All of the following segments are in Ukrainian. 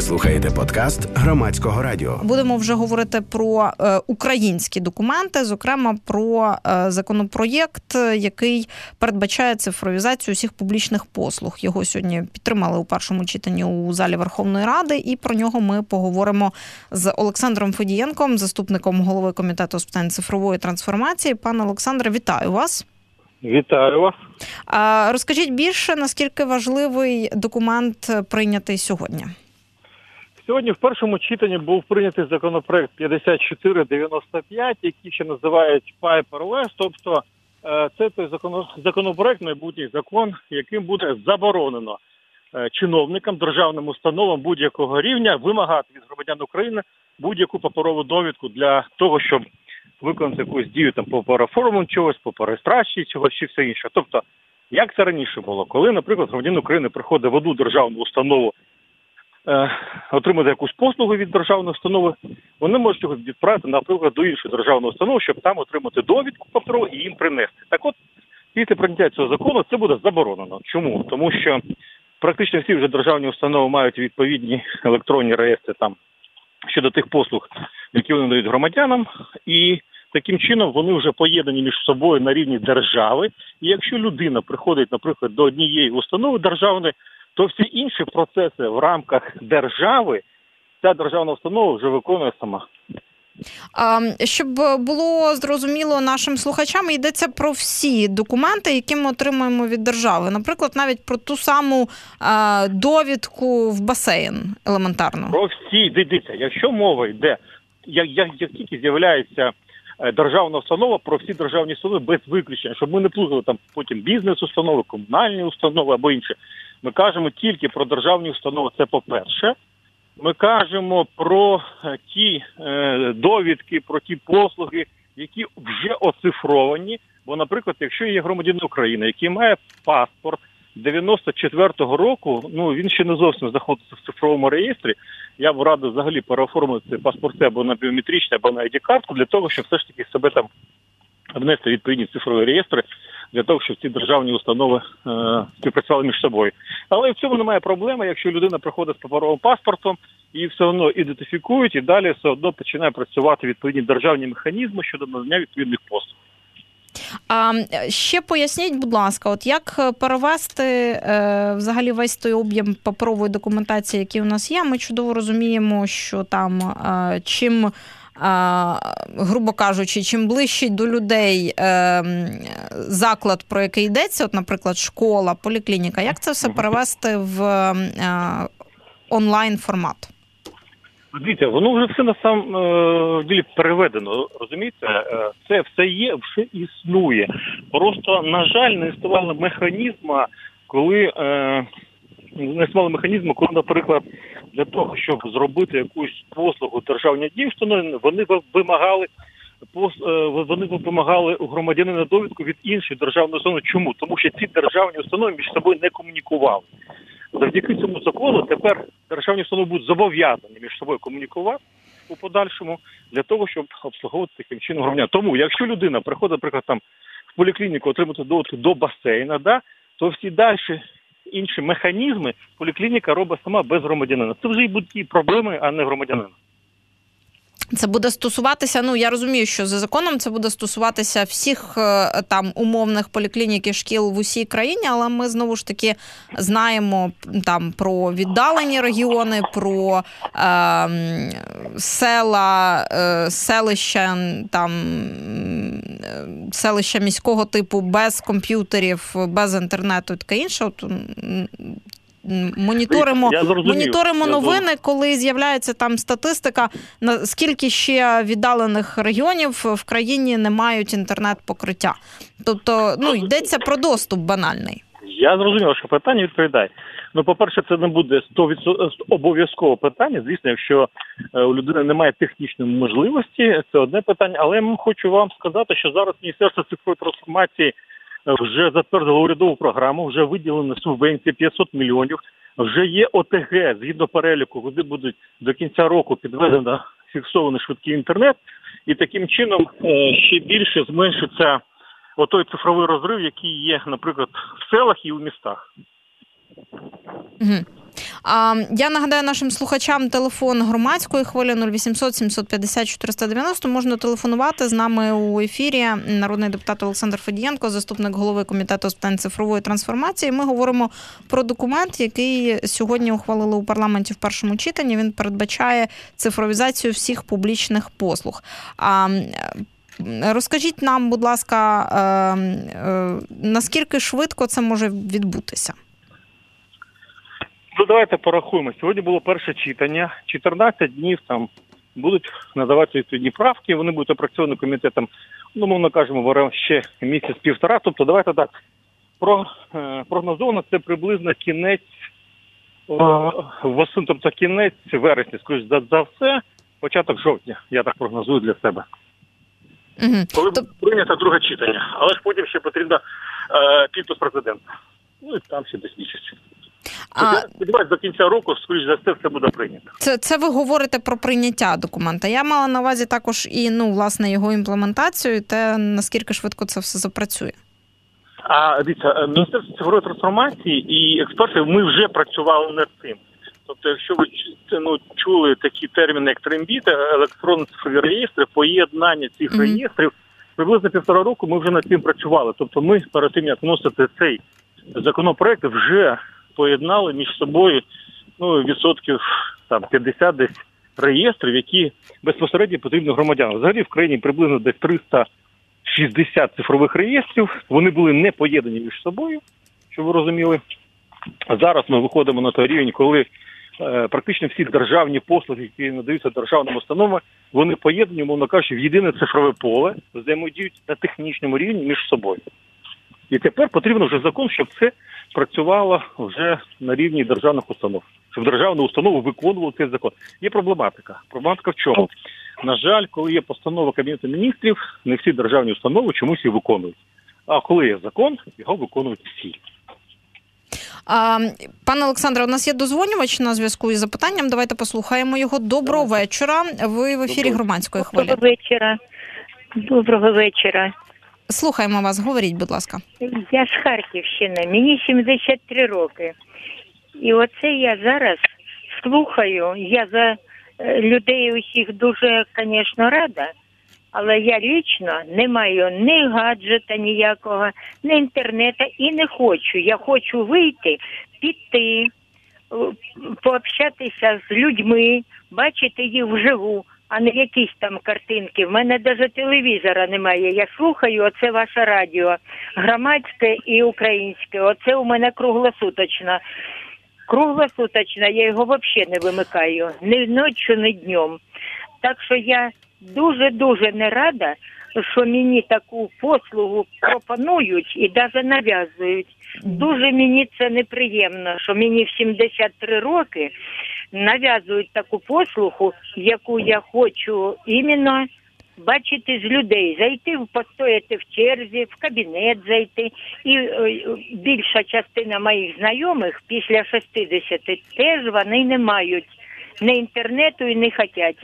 Ви слухаєте подкаст громадського радіо. Будемо вже говорити про е, українські документи, зокрема про е, законопроєкт, який передбачає цифровізацію усіх публічних послуг. Його сьогодні підтримали у першому читанні у залі Верховної Ради, і про нього ми поговоримо з Олександром Федієнком, заступником голови комітету з питань цифрової трансформації. Пане Олександре, вітаю вас. Вітаю вас. Розкажіть більше наскільки важливий документ прийнятий сьогодні. Сьогодні в першому читанні був прийнятий законопроект 5495, який ще називають Paperless, Тобто е, це той законопроект, майбутній закон, яким буде заборонено е, чиновникам, державним установам будь-якого рівня вимагати від громадян України будь-яку паперову довідку для того, щоб виконати якусь дію там по переформу чогось, по перереєстрації чогось чи все інше. Тобто, як це раніше було, коли, наприклад, громадянин України приходить в одну державну установу отримати якусь послугу від державної установи, вони можуть його відправити, наприклад, до іншої державної установи, щоб там отримати довідку паперу і їм принести. Так от, після прийняття цього закону це буде заборонено. Чому? Тому що практично всі вже державні установи мають відповідні електронні реєстри там щодо тих послуг, які вони дають громадянам, і таким чином вони вже поєднані між собою на рівні держави. І якщо людина приходить, наприклад, до однієї установи державної, то всі інші процеси в рамках держави ця державна установа вже виконує сама. Щоб було зрозуміло нашим слухачам, йдеться про всі документи, які ми отримуємо від держави. Наприклад, навіть про ту саму довідку в басейн елементарно. Про всі дивіться, якщо мова йде, як, як, як тільки з'являється е, державна установа, про всі державні установи без виключення, щоб ми не плутали там потім бізнес-установи, комунальні установи або інше. Ми кажемо тільки про державні установи. Це по перше ми кажемо про е, ті е, довідки, про ті послуги, які вже оцифровані. Бо, наприклад, якщо є громадянин України, який має паспорт 94-го року, ну він ще не зовсім знаходиться в цифровому реєстрі. Я б радив взагалі переоформити паспорт або на біометричний, або на id картку для того, щоб все ж таки себе там внести відповідні цифрові реєстри для того, щоб ці державні установи е, співпрацювали між собою. Але в цьому немає проблеми, якщо людина приходить з паперовим паспортом і все одно ідентифікують, і далі все одно починає працювати відповідні державні механізми щодо надання відповідних послуг. А ще поясніть, будь ласка, от як перевести е, взагалі весь той об'єм паперової документації, який у нас є. Ми чудово розуміємо, що там е, чим грубо кажучи, чим ближче до людей ем, заклад, про який йдеться, от, наприклад, школа, поліклініка, як це все перевести в е, онлайн формат? Дивіться, воно вже все на самом е, ділі переведено. Розумієте, е, це все є, все існує. Просто на жаль, не існувало механізму, коли не існувало механізму, коли, наприклад, для того, щоб зробити якусь послугу державній дії, вони вимагали е, вони вимагали у громадянина довідку від іншої державної установи. Чому? Тому що ці державні установи між собою не комунікували. Завдяки цьому закону тепер державні установи будуть зобов'язані між собою комунікувати у подальшому для того, щоб обслуговувати таким чином громадян. Тому, якщо людина приходить, наприклад, там в поліклініку отримати довідку до басейна, да, то всі далі інші механізми поліклініка робить сама без громадянина. Це вже й будь-які проблеми, а не громадянина. Це буде стосуватися. Ну я розумію, що за законом це буде стосуватися всіх е, там умовних поліклінік і шкіл в усій країні, але ми знову ж таки знаємо там про віддалені регіони, про е, села, е, селища там селища міського типу без комп'ютерів, без інтернету таке інше. От, Моніторимо моніторимо новини, коли з'являється там статистика, наскільки ще віддалених регіонів в країні не мають інтернет-покриття. Тобто, ну йдеться про доступ банальний. Я зрозумів, що питання відповідає. Ну, по-перше, це не буде 100% обов'язкове питання. Звісно, якщо е, у людини немає технічної можливості, це одне питання. Але я хочу вам сказати, що зараз Міністерство цифрової трансформації вже затвердили урядову програму, вже виділено субвенції 500 мільйонів. Вже є ОТГ згідно переліку, куди будуть до кінця року підведено фіксований швидкий інтернет, і таким чином е, ще більше зменшиться отой цифровий розрив, який є, наприклад, в селах і у містах. Я нагадаю нашим слухачам телефон громадської хвилі 0800 750 490. Можна телефонувати з нами у ефірі. Народний депутат Олександр Федієнко, заступник голови комітету з питань цифрової трансформації. Ми говоримо про документ, який сьогодні ухвалили у парламенті в першому читанні. Він передбачає цифровізацію всіх публічних послуг. А Розкажіть нам, будь ласка, е, е, наскільки швидко це може відбутися? Ну, давайте порахуємо. Сьогодні було перше читання. 14 днів там будуть надавати відповідні правки. Вони будуть опрацьовані комітетом. Ну, мовно кажемо, ще місяць-півтора. Тобто, давайте так про е, прогнозовано це приблизно кінець восени, тобто кінець вересня, скоріш за, за все, початок жовтня. Я так прогнозую для себе. Угу. Коли буде прийнято друге читання, але ж потім ще потрібно е, підпис президента. Ну і там ще десь місяць. А... Сподіваюсь, до кінця року, скоріш за все, все буде прийнято. Це це ви говорите про прийняття документа. Я мала на увазі також і ну, власне, його імплементацію, і те наскільки швидко це все запрацює. А дивіться, Міністерство цифрової трансформації і експерти ми вже працювали над цим. Тобто, якщо ви ну, чули такі терміни, як трембіти, електронні цифрові реєстри, поєднання цих mm-hmm. реєстрів, приблизно півтора року ми вже над цим працювали. Тобто, ми перед тим як вносити цей законопроект, вже поєднали між собою ну, відсотків там 50 десь реєстрів, які безпосередньо потрібні громадянам. Взагалі в країні приблизно десь 360 цифрових реєстрів. Вони були не поєднані між собою, щоб ви розуміли. Зараз ми виходимо на той рівень, коли е, практично всі державні послуги, які надаються державним установам, вони поєднані, мовно кажучи, в єдине цифрове поле, взаємодіють на технічному рівні між собою. І тепер потрібно вже закон, щоб це працювало вже на рівні державних установ, щоб державні установи виконували цей закон. Є проблематика. Проблематика в чому? На жаль, коли є постанова Кабінету міністрів, не всі державні установи чомусь її виконують. А коли є закон, його виконують всі. А, Пане Олександре, у нас є дозвонювач на зв'язку із запитанням. Давайте послухаємо його. Доброго вечора. Ви в ефірі громадської хвилі. Доброго вечора. Доброго вечора. Слухаємо вас, говоріть, будь ласка. Я з Харківщини, мені 73 роки. І оце я зараз слухаю. Я за е, людей усіх дуже, звісно, рада, але я лічно не маю ні гаджета ніякого, ні інтернету і не хочу. Я хочу вийти, піти, пообщатися з людьми, бачити їх вживу а не якісь там картинки. В мене навіть телевізора немає. Я слухаю оце ваше радіо громадське і українське. Оце у мене круглосуточно. Круглосуточно, я його взагалі не вимикаю ні ночі, ні днем. Так що я дуже-дуже не рада, що мені таку послугу пропонують і навіть нав'язують. Дуже мені це неприємно, що мені в 73 роки нав'язують таку послугу, яку я хочу іменно бачити з людей, зайти постояти в черзі, в кабінет зайти. І е, більша частина моїх знайомих після 60 теж вони не мають ні інтернету і не хочуть.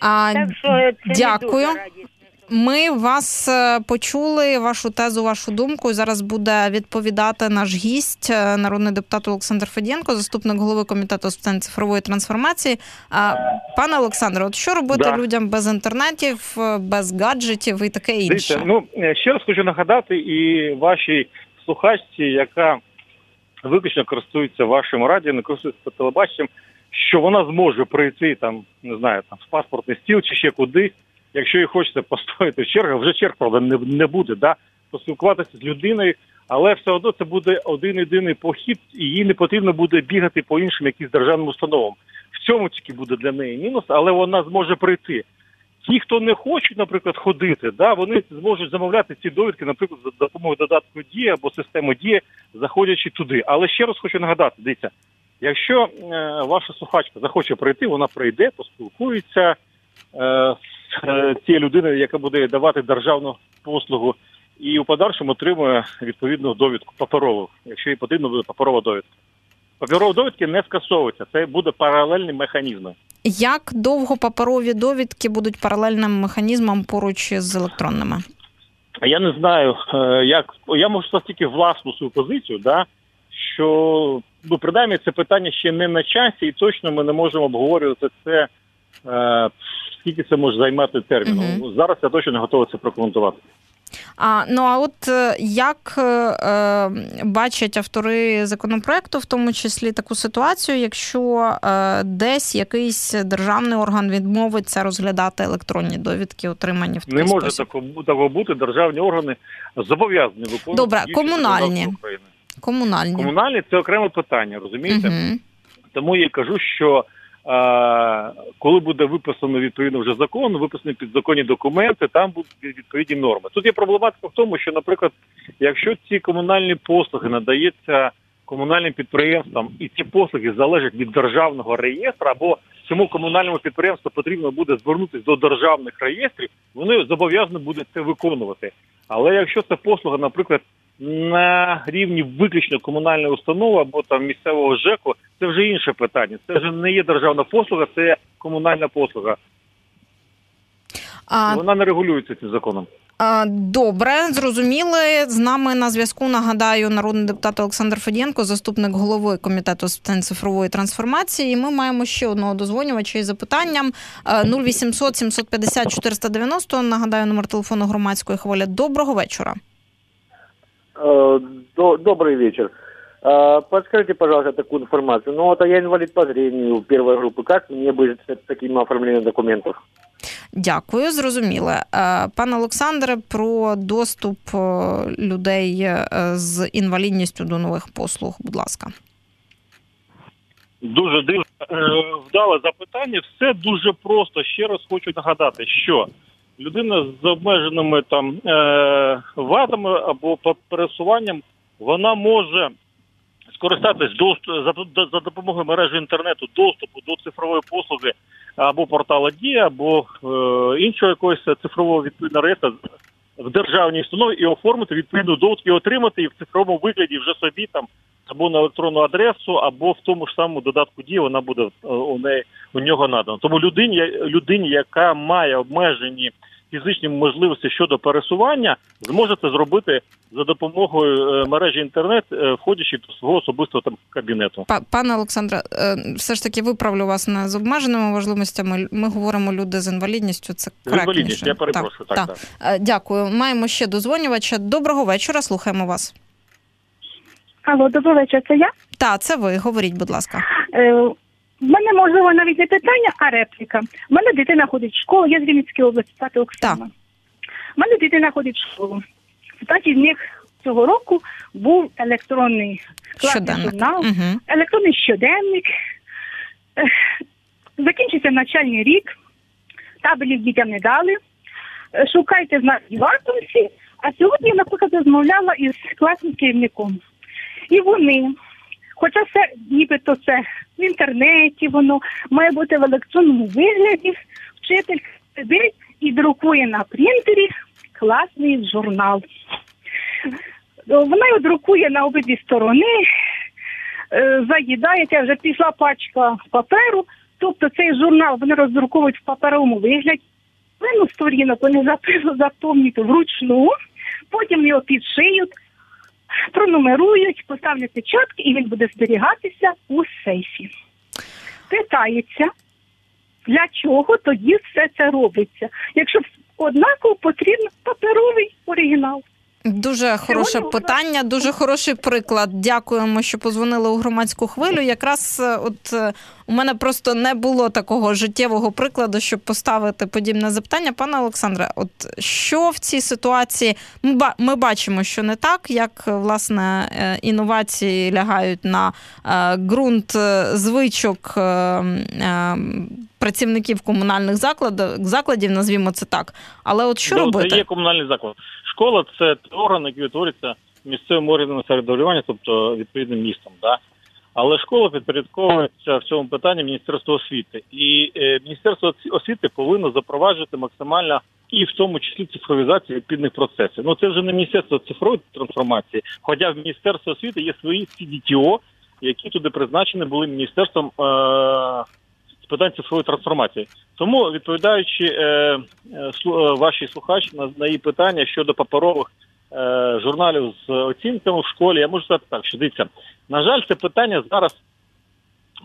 А, так що це дякую. Не дуже ми вас е, почули, вашу тезу, вашу думку. І Зараз буде відповідати наш гість, е, народний депутат Олександр Федєнко, заступник голови комітету з питань цифрової трансформації. Пане Олександре, от що робити да. людям без інтернетів, без гаджетів і таке інше? Дивіться, Ну е, ще раз хочу нагадати і вашій слухачці, яка виключно користується вашим радіо, не користується телебаченням, що вона зможе прийти там, не знаю, там в паспортний стіл чи ще кудись якщо їй хочеться постояти в чергах, вже черг, правда, не не буде, да, поспілкуватися з людиною, але все одно це буде один єдиний похід, і їй не потрібно буде бігати по іншим якимось державним установам. В цьому тільки буде для неї мінус, але вона зможе прийти. Ті, хто не хочуть, наприклад, ходити, да, вони зможуть замовляти ці довідки, наприклад, за допомогою додатку дії або системи дії, заходячи туди. Але ще раз хочу нагадати, дивіться, якщо е, ваша слухачка захоче прийти, вона прийде, поспілкується Е, цієї людини, яка буде давати державну послугу, і у подальшому отримує відповідну довідку паперову, якщо їй потрібно буде паперова довідка. Паперові довідки не скасовуються, це буде паралельні механізми. Як довго паперові довідки будуть паралельним механізмом поруч з електронними? Я не знаю, е, як я можу сказати тільки власну свою позицію, да, що ну принаймні це питання ще не на часі, і точно ми не можемо обговорювати це. Е, скільки це може займати терміном? Мгм. Ну, Зараз я точно не готовий це прокоментувати. А ну а от е, як е, е, бачать автори законопроекту, в тому числі таку ситуацію, якщо е, десь якийсь державний орган відмовиться розглядати електронні довідки, отримані в такий Не може спосіб? такого, такого бути. Державні органи зобов'язані виконувати Добре, комунальні. України. Комунальні. Комунальні це окреме питання, розумієте? Угу. Тому я кажу, що коли буде виписано відповідно вже закон, виписані підзаконні документи, там будуть відповідні норми. Тут є проблематика в тому, що, наприклад, якщо ці комунальні послуги надаються комунальним підприємствам, і ці послуги залежать від державного реєстру, або цьому комунальному підприємству потрібно буде звернутися до державних реєстрів, вони зобов'язані будуть це виконувати. Але якщо це послуга, наприклад, на рівні виключно комунальної установи або там місцевого ЖЕКу, це вже інше питання. Це вже не є державна послуга, це комунальна послуга. А, Вона не регулюється цим законом. добре, зрозуміли. З нами на зв'язку нагадаю народний депутат Олександр Федієнко, заступник голови комітету з питань цифрової трансформації. І ми маємо ще одного дозвонювача із запитанням Е, 0800 750 490. Нагадаю, номер телефону громадської хвилі. Доброго вечора. Э, до- Добрый вечер. Э, Подскажите, пожалуйста, такую информацию. Ну, вот а я инвалид по зрению первой группы. Как мне быть с таким оформлением документов? Дякую, зрозуміле. Е, Пане Олександре, про доступ е, людей е, з інвалідністю до нових послуг, будь ласка. Дуже дивне е, вдале запитання. Все дуже просто. Ще раз хочу нагадати, що людина з обмеженими там е, вадами або пересуванням вона може скористатись за, за допомогою мережі інтернету доступу до цифрової послуги або портала Дія, або е, іншого якогось цифрового відповідного реєстру в державній установі і оформити відповідну довідку і отримати її в цифровому вигляді вже собі там або на електронну адресу, або в тому ж самому додатку дії вона буде е, у неї у нього надана. Тому людині, людині, яка має обмежені фізичні можливості щодо пересування, зможе це зробити за допомогою е, мережі інтернет, е, входячи до свого особистого там кабінету. Па- Пане Олександре, все ж таки виправлю вас не з обмеженими можливостями. Ми говоримо люди з інвалідністю. Це З інвалідністю, я перепрошую. Так, так. Е, Дякую. Маємо ще дозвонювача. Доброго вечора. Слухаємо вас. Алло, добрий вечір, це я. Так, це ви. Говоріть, будь ласка. Е, в мене можливо навіть не питання, а репліка. У мене дитина ходить в школу, я з Рівненської області, звати Оксана. У мене дитина ходить в школу. В них цього року був електронний класний Щоденник. журнал, Угу. електронний щоденник. Ех, Закінчиться навчальний рік, табелів дітям не дали. Е, Шукайте знак в атомсі. А сьогодні, я, наприклад, розмовляла із класним керівником. І вони, хоча все нібито це в інтернеті, воно має бути в електронному вигляді, вчитель сидить і друкує на принтері класний журнал. Вона його друкує на обидві сторони, е, заїдає, це вже пішла пачка паперу, тобто цей журнал вони роздруковують в паперовому вигляді. Половину сторінок вони заповнюють вручну, потім його підшиють, пронумерують, поставлять печатки, і він буде зберігатися у сейфі. Питається, для чого тоді все це робиться? Якщо однаково потрібен паперовий оригінал. Дуже хороше питання, дуже хороший приклад. Дякуємо, що позвонили у громадську хвилю. Якраз е, от е, у мене просто не було такого життєвого прикладу, щоб поставити подібне запитання. Пане Олександре, от що в цій ситуації ми, ба- ми бачимо, що не так, як е, власне е, інновації лягають на е, ґрунт звичок працівників комунальних закладів, закладів, назвімо це так. Але от що Ну, робити? Це є комунальний заклад. Школа це орган, який утворюється місцевим органом самоврядування, тобто відповідним містом. Да? Але школа підпорядковується в цьому питанні Міністерство освіти. І е, Міністерство осві- освіти повинно запроваджувати максимально і в тому числі цифровізацію відповідних процесів. Ну це вже не Міністерство цифрової трансформації, хоча в Міністерстві освіти є свої CDTO, які туди призначені були міністерством. Е- з питань цифрової трансформації. Тому відповідаючи е, е, е, вашій слухач на, на її питання щодо паперових журналів з оцінками в школі. Я можу сказати так, що дивіться, на жаль, це питання зараз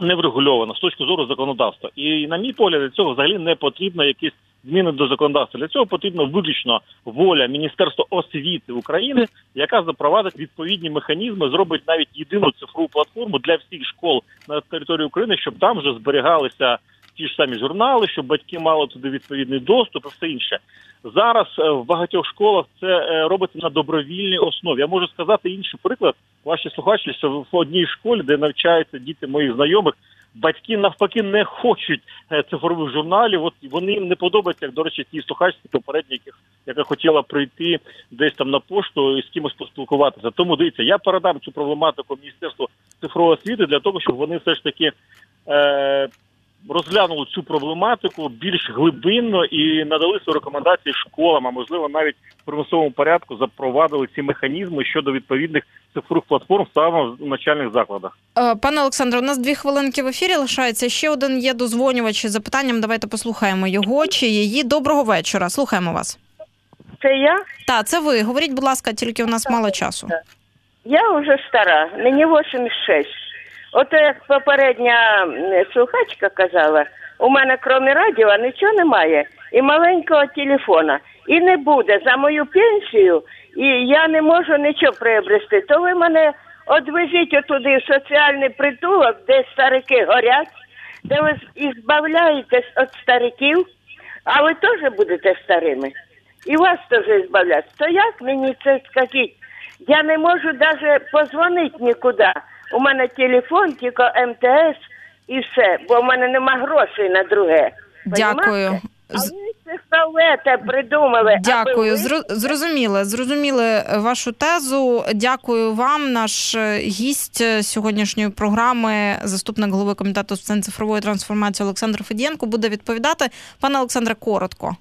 не врегульовано з точки зору законодавства. І, на мій погляд, для цього взагалі не потрібно якісь зміни до законодавства. Для цього потрібно виключно воля Міністерства освіти України, яка запровадить відповідні механізми, зробить навіть єдину цифрову платформу для всіх школ на території України, щоб там вже зберігалися ті ж самі журнали, щоб батьки мали туди відповідний доступ і все інше. Зараз е, в багатьох школах це е, робиться на добровільній основі. Я можу сказати інший приклад. Ваші слухачі, що в одній школі, де навчаються діти моїх знайомих, батьки навпаки не хочуть е, цифрових журналів. От вони їм не подобається, як до речі, ті слухачці попередні, яка хотіла прийти десь там на пошту і з кимось поспілкуватися. Тому дивіться, я передам цю проблематику Міністерству цифрової освіти для того, щоб вони все ж таки. Розглянули цю проблематику більш глибинно і надали свої рекомендації школам, а можливо навіть в примусовому порядку запровадили ці механізми щодо відповідних цифрових платформ саме в навчальних закладах. Е, Пане Олександре, у нас дві хвилинки в ефірі лишається. Ще один є дозвонювач із запитанням. Давайте послухаємо його чи її. Доброго вечора. Слухаємо вас. Це я? Так, це ви. Говоріть, будь ласка, тільки у нас мало часу. Я вже стара, мені 86. Ото як попередня слухачка казала, у мене крім радіо нічого немає. І маленького телефона. І не буде за мою пенсію, і я не можу нічого приобрести. То ви мене одвезіть отуди в соціальний притулок, де старики горять, де ви з- збавляєтесь від стариків, а ви теж будете старими. І вас теж збавляти. То як мені це скажіть? Я не можу навіть позвонити нікуди. У мене телефон, тільки МТС і все, бо в мене нема грошей на друге. Дякую. А ви це придумали. Дякую. ви- Зрозуміли. Зрозуміли вашу тезу. Дякую вам. Наш е, гість е, сьогоднішньої програми, заступник голови комітету з цифрової трансформації Олександр Федієнко, буде відповідати. Пане Олександре, коротко.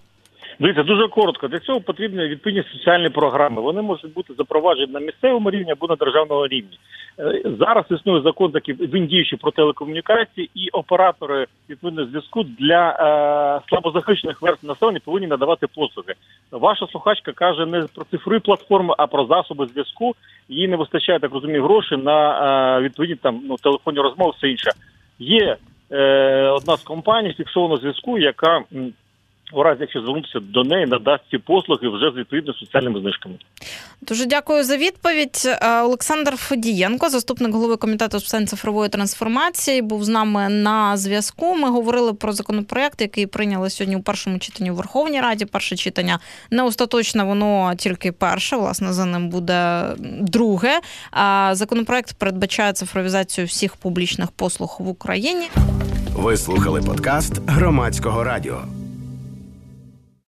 Дивіться, дуже коротко. Для цього потрібні відповідні соціальні програми. Вони можуть бути запроваджені на місцевому рівні або на державному рівні. Е, Зараз існує закон такий він діючий про телекомунікації, і оператори відповідного зв'язку для е, слабозахищених верств населення повинні надавати послуги. Ваша слухачка каже не про цифрові платформи, а про засоби зв'язку. Їй не вистачає, так розумію, грошей на е, відповідні там ну телефонні розмови, все інше. Є е, одна з компаній фіксованого зв'язку, яка у разі, якщо звернутися до неї, надасть ці послуги вже з відповідними соціальними знижками. Дуже дякую за відповідь. Е, Олександр Федієнко, заступник голови комітету з питань цифрової трансформації, був з нами на зв'язку. Ми говорили про законопроект, який прийняли сьогодні у першому читанні у Верховній Раді. Перше читання не остаточне, воно тільки перше. Власне, за ним буде друге. А Законопроект передбачає цифровізацію всіх публічних послуг в Україні. Ви слухали подкаст громадського радіо.